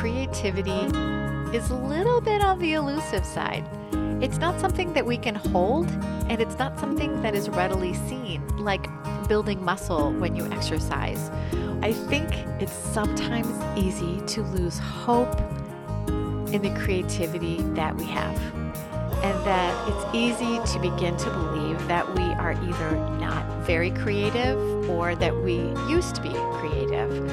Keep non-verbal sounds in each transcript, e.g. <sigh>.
creativity is a little bit on the elusive side. It's not something that we can hold, and it's not something that is readily seen, like building muscle when you exercise. I think it's sometimes easy to lose hope in the creativity that we have, and that it's easy to begin to believe that we are either not very creative, or that we used to be creative,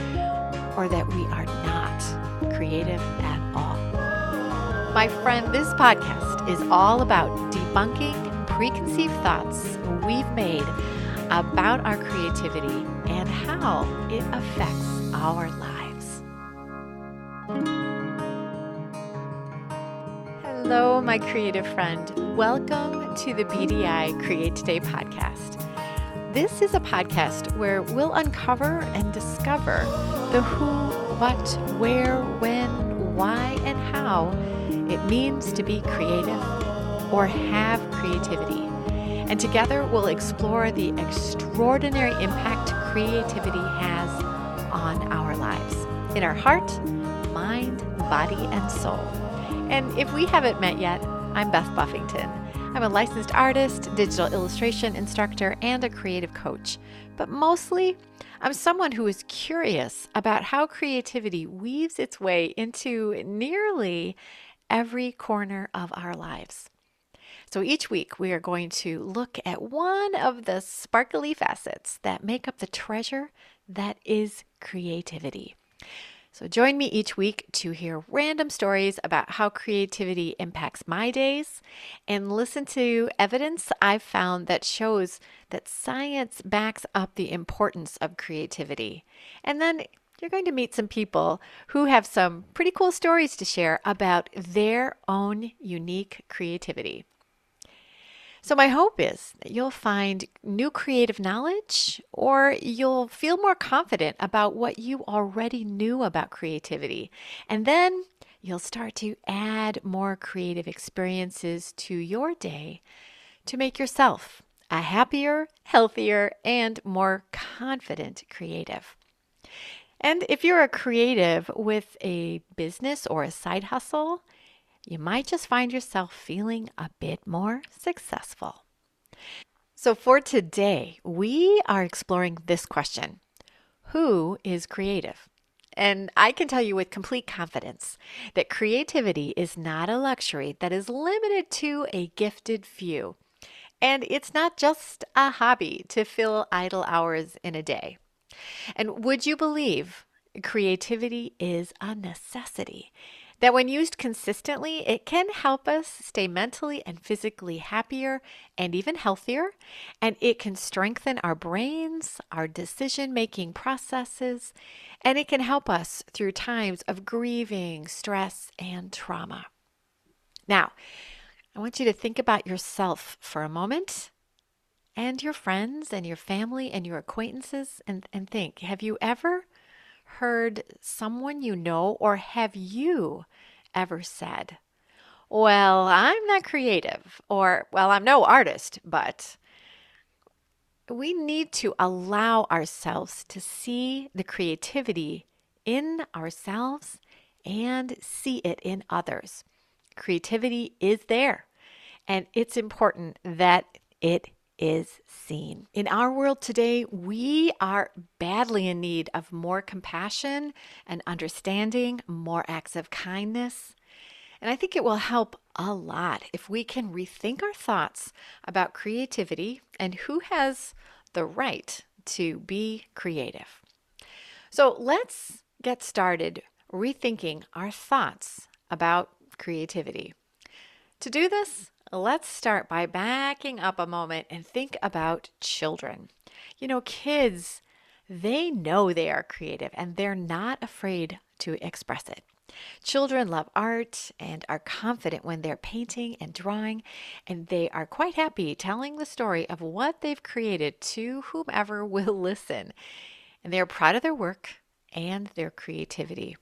or that we are not creative at all. My friend, this podcast is all about debunking preconceived thoughts we've made about our creativity and how it affects our lives. Hello, my creative friend. Welcome to the BDI Create Today podcast. This is a podcast where we'll uncover and discover the who, what, where, when, why, and how it means to be creative or have creativity. And together we'll explore the extraordinary impact creativity has on our lives in our heart, mind, body, and soul. And if we haven't met yet, I'm Beth Buffington. I'm a licensed artist, digital illustration instructor, and a creative coach. But mostly, I'm someone who is curious about how creativity weaves its way into nearly every corner of our lives. So each week, we are going to look at one of the sparkly facets that make up the treasure that is creativity. So join me each week to hear random stories about how creativity impacts my days and listen to evidence I've found that shows that science backs up the importance of creativity. And then you're going to meet some people who have some pretty cool stories to share about their own unique creativity. So, my hope is that you'll find new creative knowledge or you'll feel more confident about what you already knew about creativity. And then you'll start to add more creative experiences to your day to make yourself a happier, healthier, and more confident creative. And if you're a creative with a business or a side hustle, you might just find yourself feeling a bit more successful. So, for today, we are exploring this question Who is creative? And I can tell you with complete confidence that creativity is not a luxury that is limited to a gifted few. And it's not just a hobby to fill idle hours in a day. And would you believe creativity is a necessity? That when used consistently, it can help us stay mentally and physically happier and even healthier. And it can strengthen our brains, our decision making processes, and it can help us through times of grieving, stress, and trauma. Now, I want you to think about yourself for a moment and your friends and your family and your acquaintances and, and think have you ever heard someone you know, or have you ever said, Well, I'm not creative, or Well, I'm no artist, but we need to allow ourselves to see the creativity in ourselves and see it in others. Creativity is there, and it's important that it is seen. In our world today, we are badly in need of more compassion and understanding, more acts of kindness. And I think it will help a lot if we can rethink our thoughts about creativity and who has the right to be creative. So let's get started rethinking our thoughts about creativity. To do this, Let's start by backing up a moment and think about children. You know, kids, they know they are creative and they're not afraid to express it. Children love art and are confident when they're painting and drawing, and they are quite happy telling the story of what they've created to whomever <laughs> will listen. And they are proud of their work and their creativity.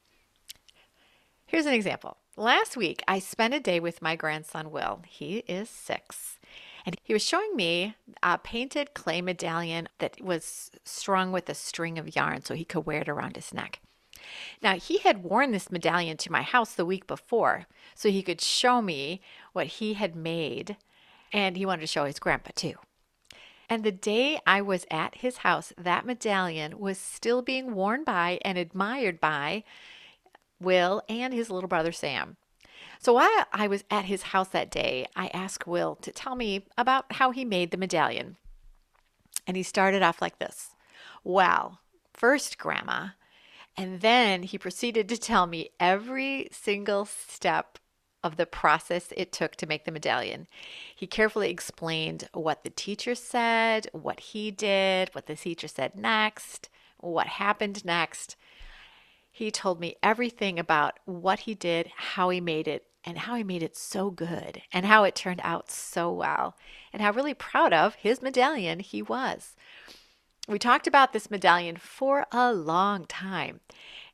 Here's an example. Last week, I spent a day with my grandson, Will. He is six. And he was showing me a painted clay medallion that was strung with a string of yarn so he could wear it around his neck. Now, he had worn this medallion to my house the week before so he could show me what he had made, and he wanted to show his grandpa too. And the day I was at his house, that medallion was still being worn by and admired by Will and his little brother Sam. So while I was at his house that day, I asked Will to tell me about how he made the medallion. And he started off like this Well, first, Grandma. And then he proceeded to tell me every single step of the process it took to make the medallion. He carefully explained what the teacher said, what he did, what the teacher said next, what happened next. He told me everything about what he did, how he made it, and how he made it so good, and how it turned out so well, and how really proud of his medallion he was. We talked about this medallion for a long time.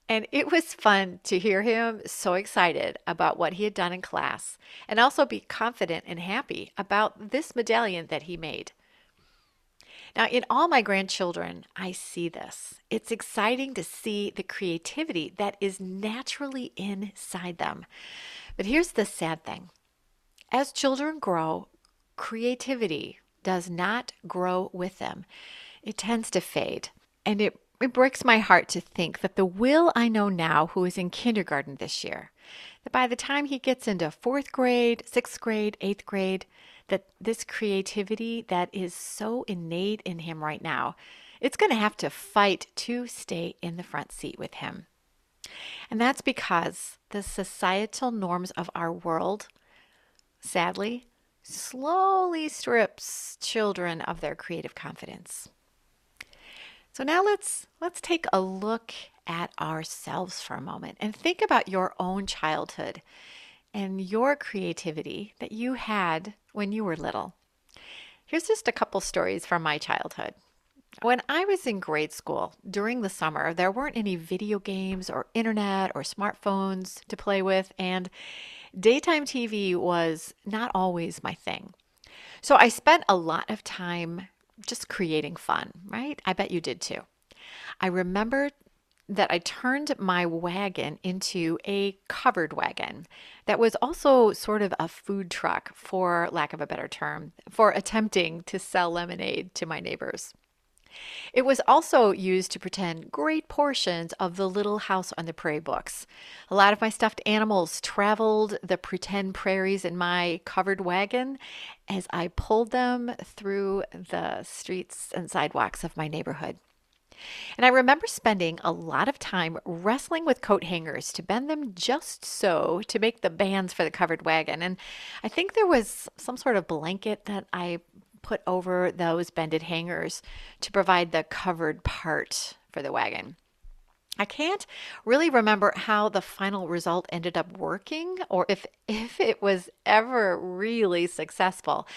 And it was fun to hear him so excited about what he had done in class and also be confident and happy about this medallion that he made. Now, in all my grandchildren, I see this. It's exciting to see the creativity that is naturally inside them. But here's the sad thing as children grow, creativity does not grow with them, it tends to fade. And it it breaks my heart to think that the Will I know now, who is in kindergarten this year, that by the time he gets into fourth grade, sixth grade, eighth grade, that this creativity that is so innate in him right now, it's going to have to fight to stay in the front seat with him. And that's because the societal norms of our world, sadly, slowly strips children of their creative confidence. So now let's let's take a look at ourselves for a moment and think about your own childhood and your creativity that you had when you were little. Here's just a couple stories from my childhood. When I was in grade school during the summer, there weren't any video games or internet or smartphones to play with, and daytime TV was not always my thing. So I spent a lot of time just creating fun, right? I bet you did too. I remember that I turned my wagon into a covered wagon that was also sort of a food truck, for lack of a better term, for attempting to sell lemonade to my neighbors. It was also used to pretend great portions of the Little House on the Prairie books. A lot of my stuffed animals traveled the pretend prairies in my covered wagon as I pulled them through the streets and sidewalks of my neighborhood. And I remember spending a lot of time wrestling with coat hangers to bend them just so to make the bands for the covered wagon. And I think there was some sort of blanket that I put over those bended hangers to provide the covered part for the wagon. I can't really remember how the final result ended up working or if if it was ever really successful.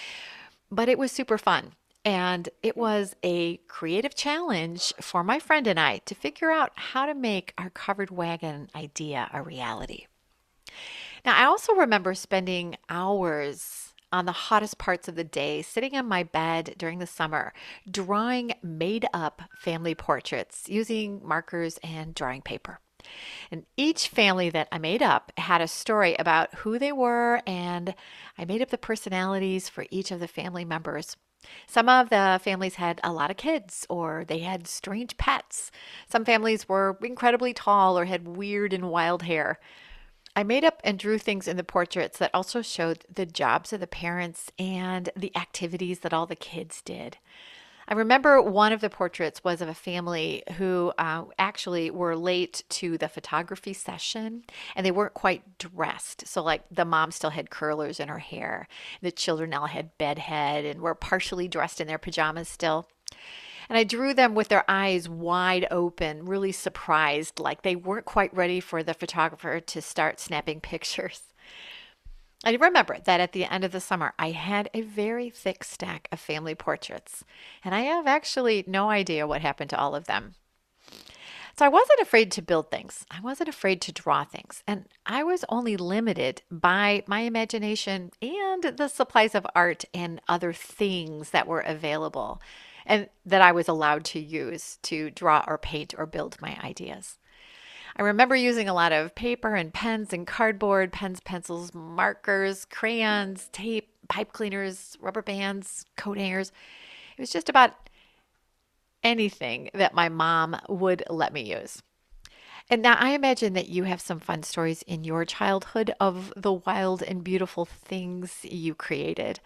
But it was super fun. And it was a creative challenge for my friend and I to figure out how to make our covered wagon idea a reality. Now, I also remember spending hours on the hottest parts of the day, sitting on my bed during the summer, drawing made up family portraits using markers and drawing paper. And each family that I made up had a story about who they were, and I made up the personalities for each of the family members. Some of the families had a lot of kids or they had strange pets. Some families were incredibly tall or had weird and wild hair. I made up and drew things in the portraits that also showed the jobs of the parents and the activities that all the kids did. I remember one of the portraits was of a family who uh, actually were late to the photography session and they weren't quite dressed. So, like, the mom still had curlers in her hair, the children all had bedhead and were partially dressed in their pajamas still. And I drew them with their eyes wide open, really surprised, like they weren't quite ready for the photographer to start snapping <laughs> pictures. I remember that at the end of the summer, I had a very thick stack of family portraits, and I have actually no idea what happened to all of them. So I wasn't afraid to build things. I wasn't afraid to draw things. And I was only limited by my imagination and the supplies of art and other things that were available and that I was allowed to use to draw or paint or build my ideas. I remember using a lot of paper and pens and cardboard, pens, pencils, markers, crayons, tape, pipe cleaners, rubber bands, coat hangers. It was just about anything that my mom would let me use. And now I imagine that you have some fun stories in your childhood of the wild and beautiful things you created.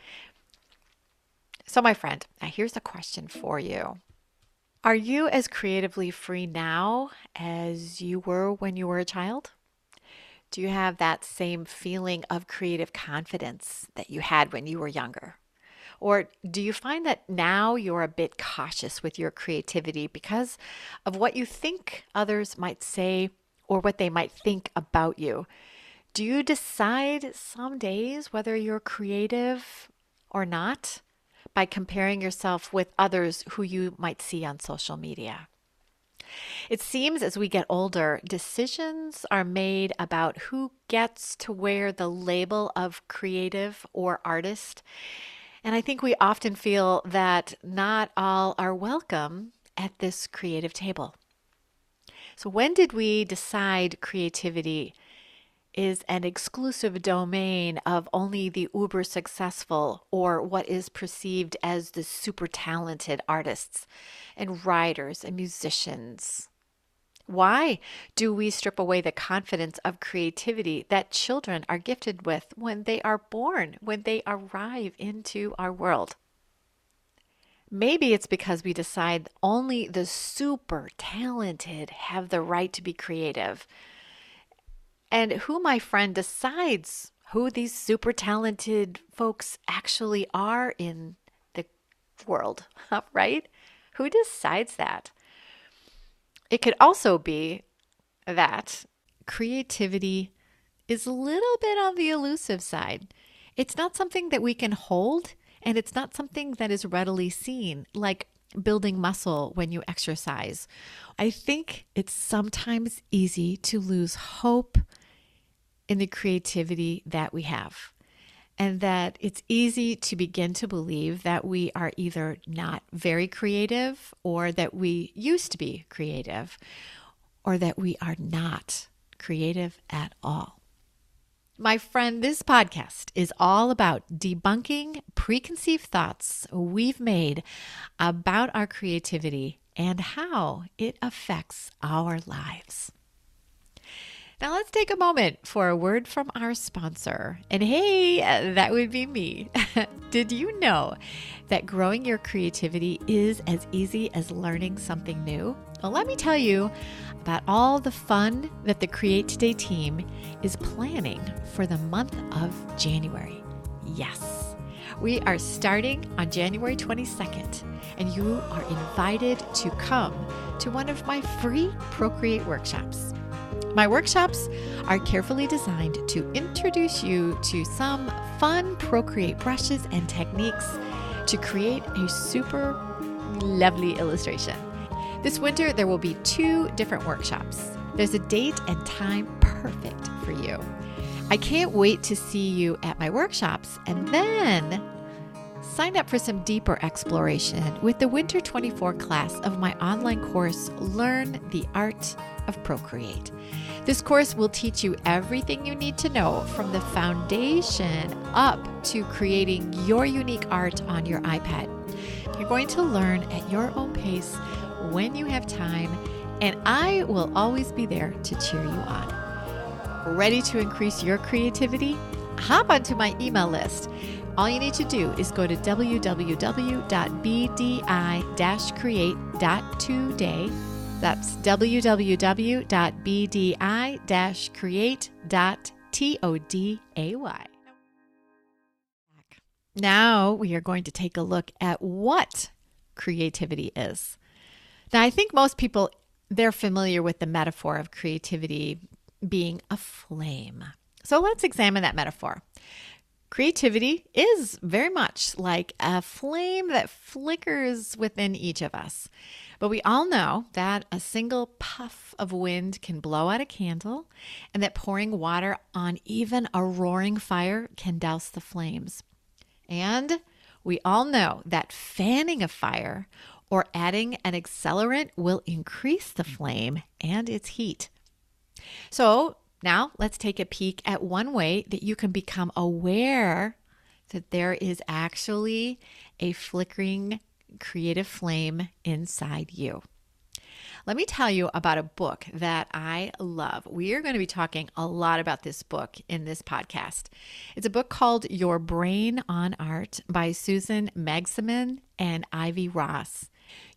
So, my friend, now here's a question for you Are you as creatively free now as you were when you were a child? Do you have that same feeling of creative confidence that you had when you were younger? Or do you find that now you're a bit cautious with your creativity because of what you think others might say or what they might think about you? Do you decide some days whether you're creative or not by comparing yourself with others who you might see on social media? It seems as we get older, decisions are made about who gets to wear the label of creative or artist. And I think we often feel that not all are welcome at this creative table. So, when did we decide creativity is an exclusive domain of only the uber successful or what is perceived as the super talented artists and writers and musicians? Why do we strip away the confidence of creativity that children are gifted with when they are born, when they arrive into our world? Maybe it's because we decide only the super talented have the right to be creative. And who, my friend, decides who these super talented folks actually are in the world, <laughs> right? Who decides that? It could also be that creativity is a little bit on the elusive side. It's not something that we can hold, and it's not something that is readily seen, like building muscle when you exercise. I think it's sometimes easy to lose hope in the creativity that we have and that it's easy to begin to believe that we are either not very creative or that we used to be creative or that we are not creative at all. My friend, this podcast is all about debunking preconceived thoughts we've made about our creativity and how it affects our lives. Now, let's take a moment for a word from our sponsor. And hey, that would be me. <laughs> Did you know that growing your creativity is as easy as learning something new? Well, let me tell you about all the fun that the Create Today team is planning for the month of January. Yes, we are starting on January 22nd, and you are invited to come to one of my free Procreate workshops. My workshops are carefully designed to introduce you to some fun Procreate brushes and techniques to create a super lovely illustration. This winter, there will be two different workshops. There's a date and time perfect for you. I can't wait to see you at my workshops and then sign up for some deeper exploration with the Winter 24 class of my online course, Learn the Art of Procreate. This course will teach you everything you need to know from the foundation up to creating your unique art on your iPad. You're going to learn at your own pace when you have time, and I will always be there to cheer you on. Ready to increase your creativity? Hop onto my email list. All you need to do is go to www.bdi-create.today that's www.bdi-create.today. Now we are going to take a look at what creativity is. Now, I think most people they're familiar with the metaphor of creativity being a flame. So let's examine that metaphor. Creativity is very much like a flame that flickers within each of us. But we all know that a single puff of wind can blow out a candle, and that pouring water on even a roaring fire can douse the flames. And we all know that fanning a fire or adding an accelerant will increase the flame and its heat. So now let's take a peek at one way that you can become aware that there is actually a flickering creative flame inside you. Let me tell you about a book that I love. We are going to be talking a lot about this book in this podcast. It's a book called Your Brain on Art by Susan Magsamen and Ivy Ross.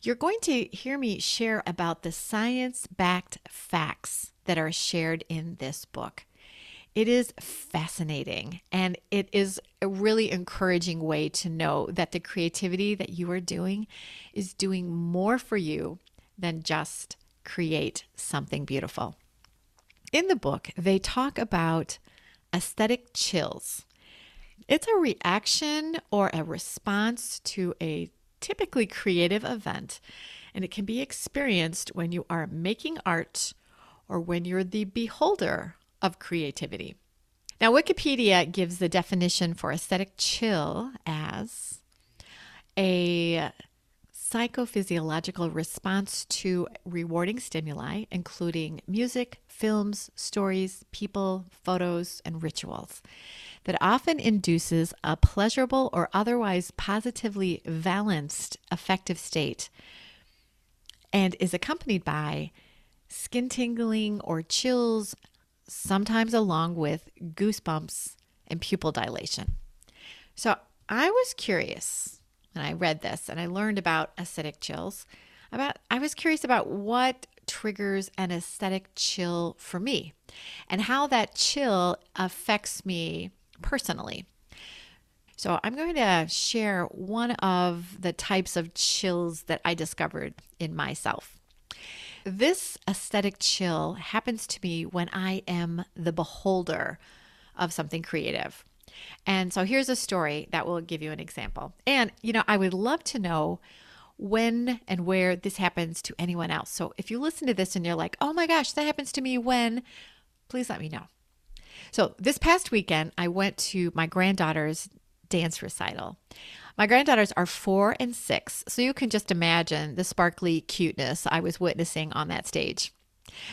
You're going to hear me share about the science backed facts that are shared in this book. It is fascinating and it is a really encouraging way to know that the creativity that you are doing is doing more for you than just create something beautiful. In the book, they talk about aesthetic chills. It's a reaction or a response to a typically creative event, and it can be experienced when you are making art or when you're the beholder of creativity. Now, Wikipedia gives the definition for aesthetic chill as a psychophysiological response to rewarding stimuli, including music, films, stories, people, photos, and rituals, that often induces a pleasurable or otherwise positively balanced affective state and is accompanied by skin tingling or chills, sometimes along with goosebumps and pupil dilation. So I was curious when I read this and I learned about aesthetic chills. About I was curious about what triggers an aesthetic chill for me and how that chill affects me personally. So, I'm going to share one of the types of chills that I discovered in myself. This aesthetic chill happens to me when I am the beholder of something creative. And so here's a story that will give you an example. And, you know, I would love to know when and where this happens to anyone else. So if you listen to this and you're like, oh my gosh, that happens to me when, please let me know. So this past weekend, I went to my granddaughter's dance recital. My granddaughters are four and six, so you can just imagine the sparkly cuteness I was witnessing on that stage.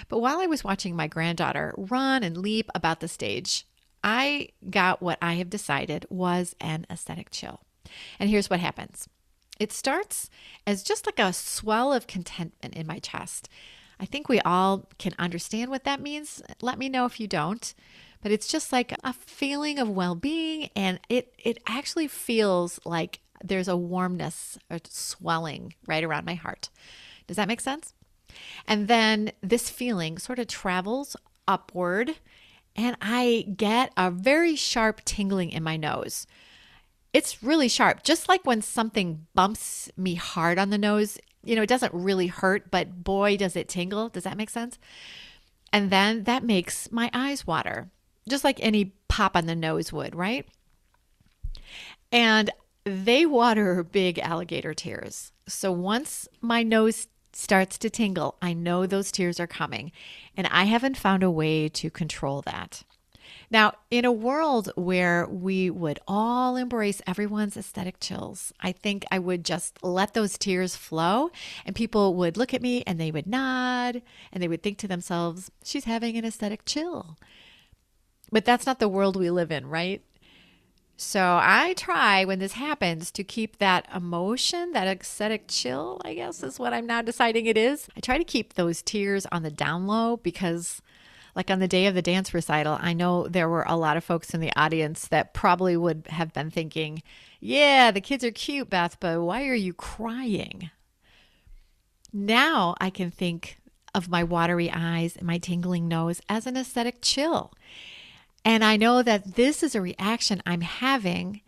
But while I was watching my granddaughter run and leap about the stage, I got what I have decided was an aesthetic chill. And here's what happens it starts as just like a swell of contentment in my chest. I think we all can understand what that means. Let me know if you don't but it's just like a feeling of well-being and it it actually feels like there's a warmness or swelling right around my heart. Does that make sense? And then this feeling sort of travels upward and I get a very sharp tingling in my nose. It's really sharp, just like when something bumps me hard on the nose. You know, it doesn't really hurt, but boy, does it tingle. Does that make sense? And then that makes my eyes water just like any pop on the nose would, right? And they water big alligator tears. So once my nose starts to tingle, I know those tears are coming, and I haven't found a way to control that. Now, in a world where we would all embrace everyone's aesthetic chills, I think I would just let those tears flow and people would look at me and they would nod and they would think to themselves, she's having an aesthetic chill. But that's not the world we live in, right? So I try when this happens to keep that emotion, that aesthetic chill, I guess is what I'm now deciding it is. I try to keep those tears on the down low because, like on the day of the dance recital, I know there were a lot of folks in the audience that probably would have been thinking, yeah, the kids are cute, Beth, but why are you crying? Now I can think of my watery eyes and my tingling nose as an aesthetic chill. And I know that this is a reaction I'm having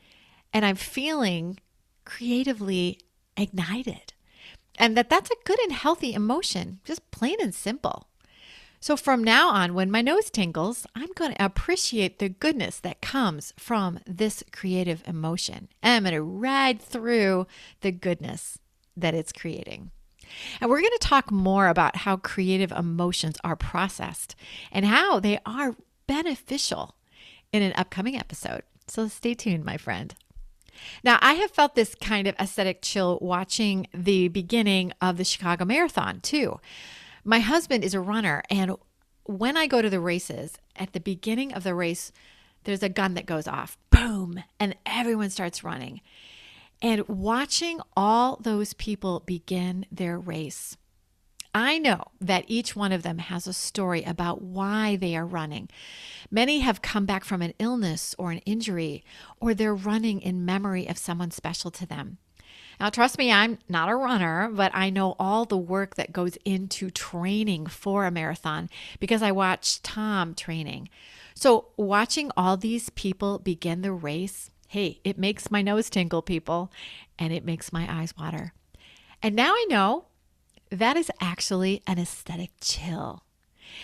and I'm feeling creatively ignited. And that that's a good and healthy emotion, just plain and simple. So from now on, when my nose tingles, I'm going to appreciate the goodness that comes from this creative emotion. And I'm going to ride through the goodness that it's creating. And we're going to talk more about how creative emotions are processed and how they are beneficial in an upcoming episode. So stay tuned, my friend. Now, I have felt this kind of aesthetic chill watching the beginning of the Chicago Marathon, too. My husband is a runner, and when I go to the races, at the beginning of the race, there's a gun that goes off, boom, and everyone starts running. And watching all those people begin their race, I know that each one of them has a story about why they are running. Many have come back from an illness or an injury, or they're running in memory of someone special to them. Now, trust me, I'm not a runner, but I know all the work that goes into training for a marathon because I watched Tom training. So, watching all these people begin the race, hey, it makes my nose tingle, people, and it makes my eyes water. And now I know that is actually an aesthetic chill.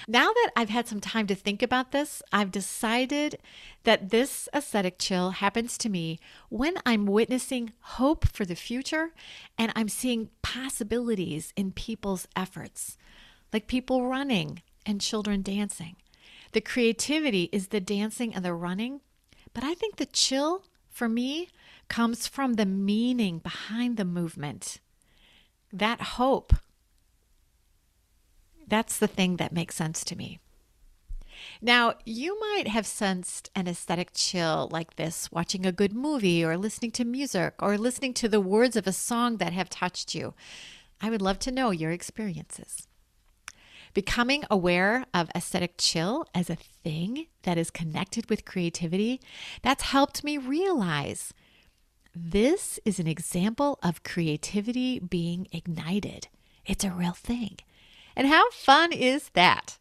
Now that I've had some time to think about this, I've decided that this aesthetic chill happens to me when I'm witnessing hope for the future and I'm seeing possibilities in people's efforts, like people running and children dancing. The creativity is the dancing and the running, but I think the chill for me comes from the meaning behind the movement. That hope that's the thing that makes sense to me. Now, you might have sensed an aesthetic chill like this watching a good movie or listening to music or listening to the words of a song that have touched you. I would love to know your experiences. Becoming aware of aesthetic chill as a thing that is connected with creativity, that's helped me realize this is an example of creativity being ignited. It's a real thing. And how fun is that?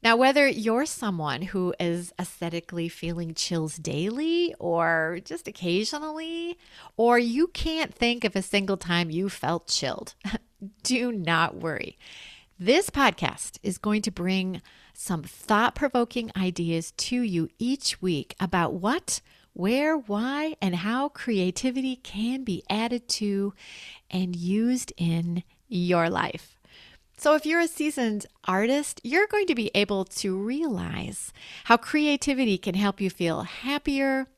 Now, whether you're someone who is aesthetically feeling chills daily or just occasionally, or you can't think of a single time you felt chilled, <laughs> do not worry. This podcast is going to bring some thought provoking ideas to you each week about what, where, why, and how creativity can be added to and used in your life. So, if you're a seasoned artist, you're going to be able to realize how creativity can help you feel happier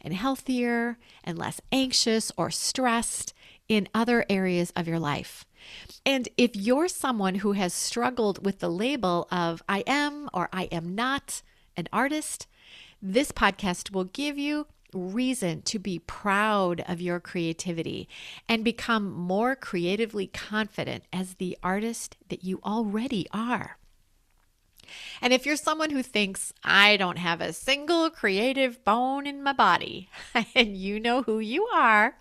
and healthier and less anxious or stressed in other areas of your life. And if you're someone who has struggled with the label of I am or I am not an artist, this podcast will give you reason to be proud of your creativity and become more creatively confident as the artist that you already are. And if you're someone who thinks, I don't have a single creative bone in my body, <laughs> and you know who you are,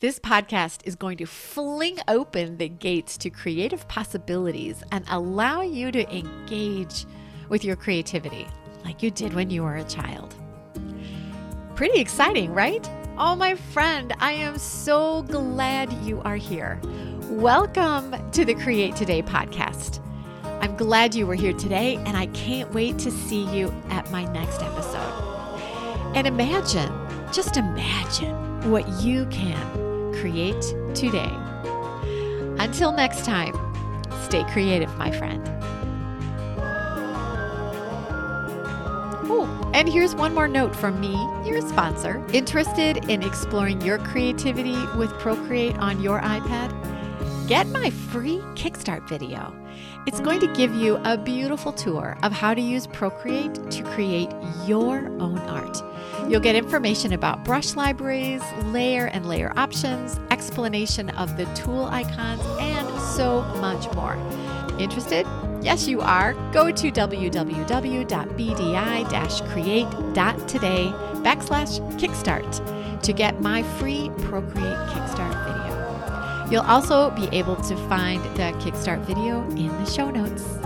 this podcast is going to fling open the gates to creative possibilities and allow you to engage with your creativity like you did when you were a child. Pretty exciting, right? Oh, my friend, I am so glad you are here. Welcome to the Create Today podcast. I'm glad you were here today, and I can't wait to see you at my next episode. And imagine, just imagine what you can create today. Until next time, stay creative, my friend. And here's one more note from me, your sponsor. Interested in exploring your creativity with Procreate on your iPad? Get my free Kickstart video. It's going to give you a beautiful tour of how to use Procreate to create your own art. You'll get information about brush libraries, layer and layer options, explanation of the tool icons, and so much more. Interested? Yes, you are. Go to www.bdi-create.today backslash kickstart to get my free Procreate Kickstart video. You'll also be able to find the Kickstart video in the show notes.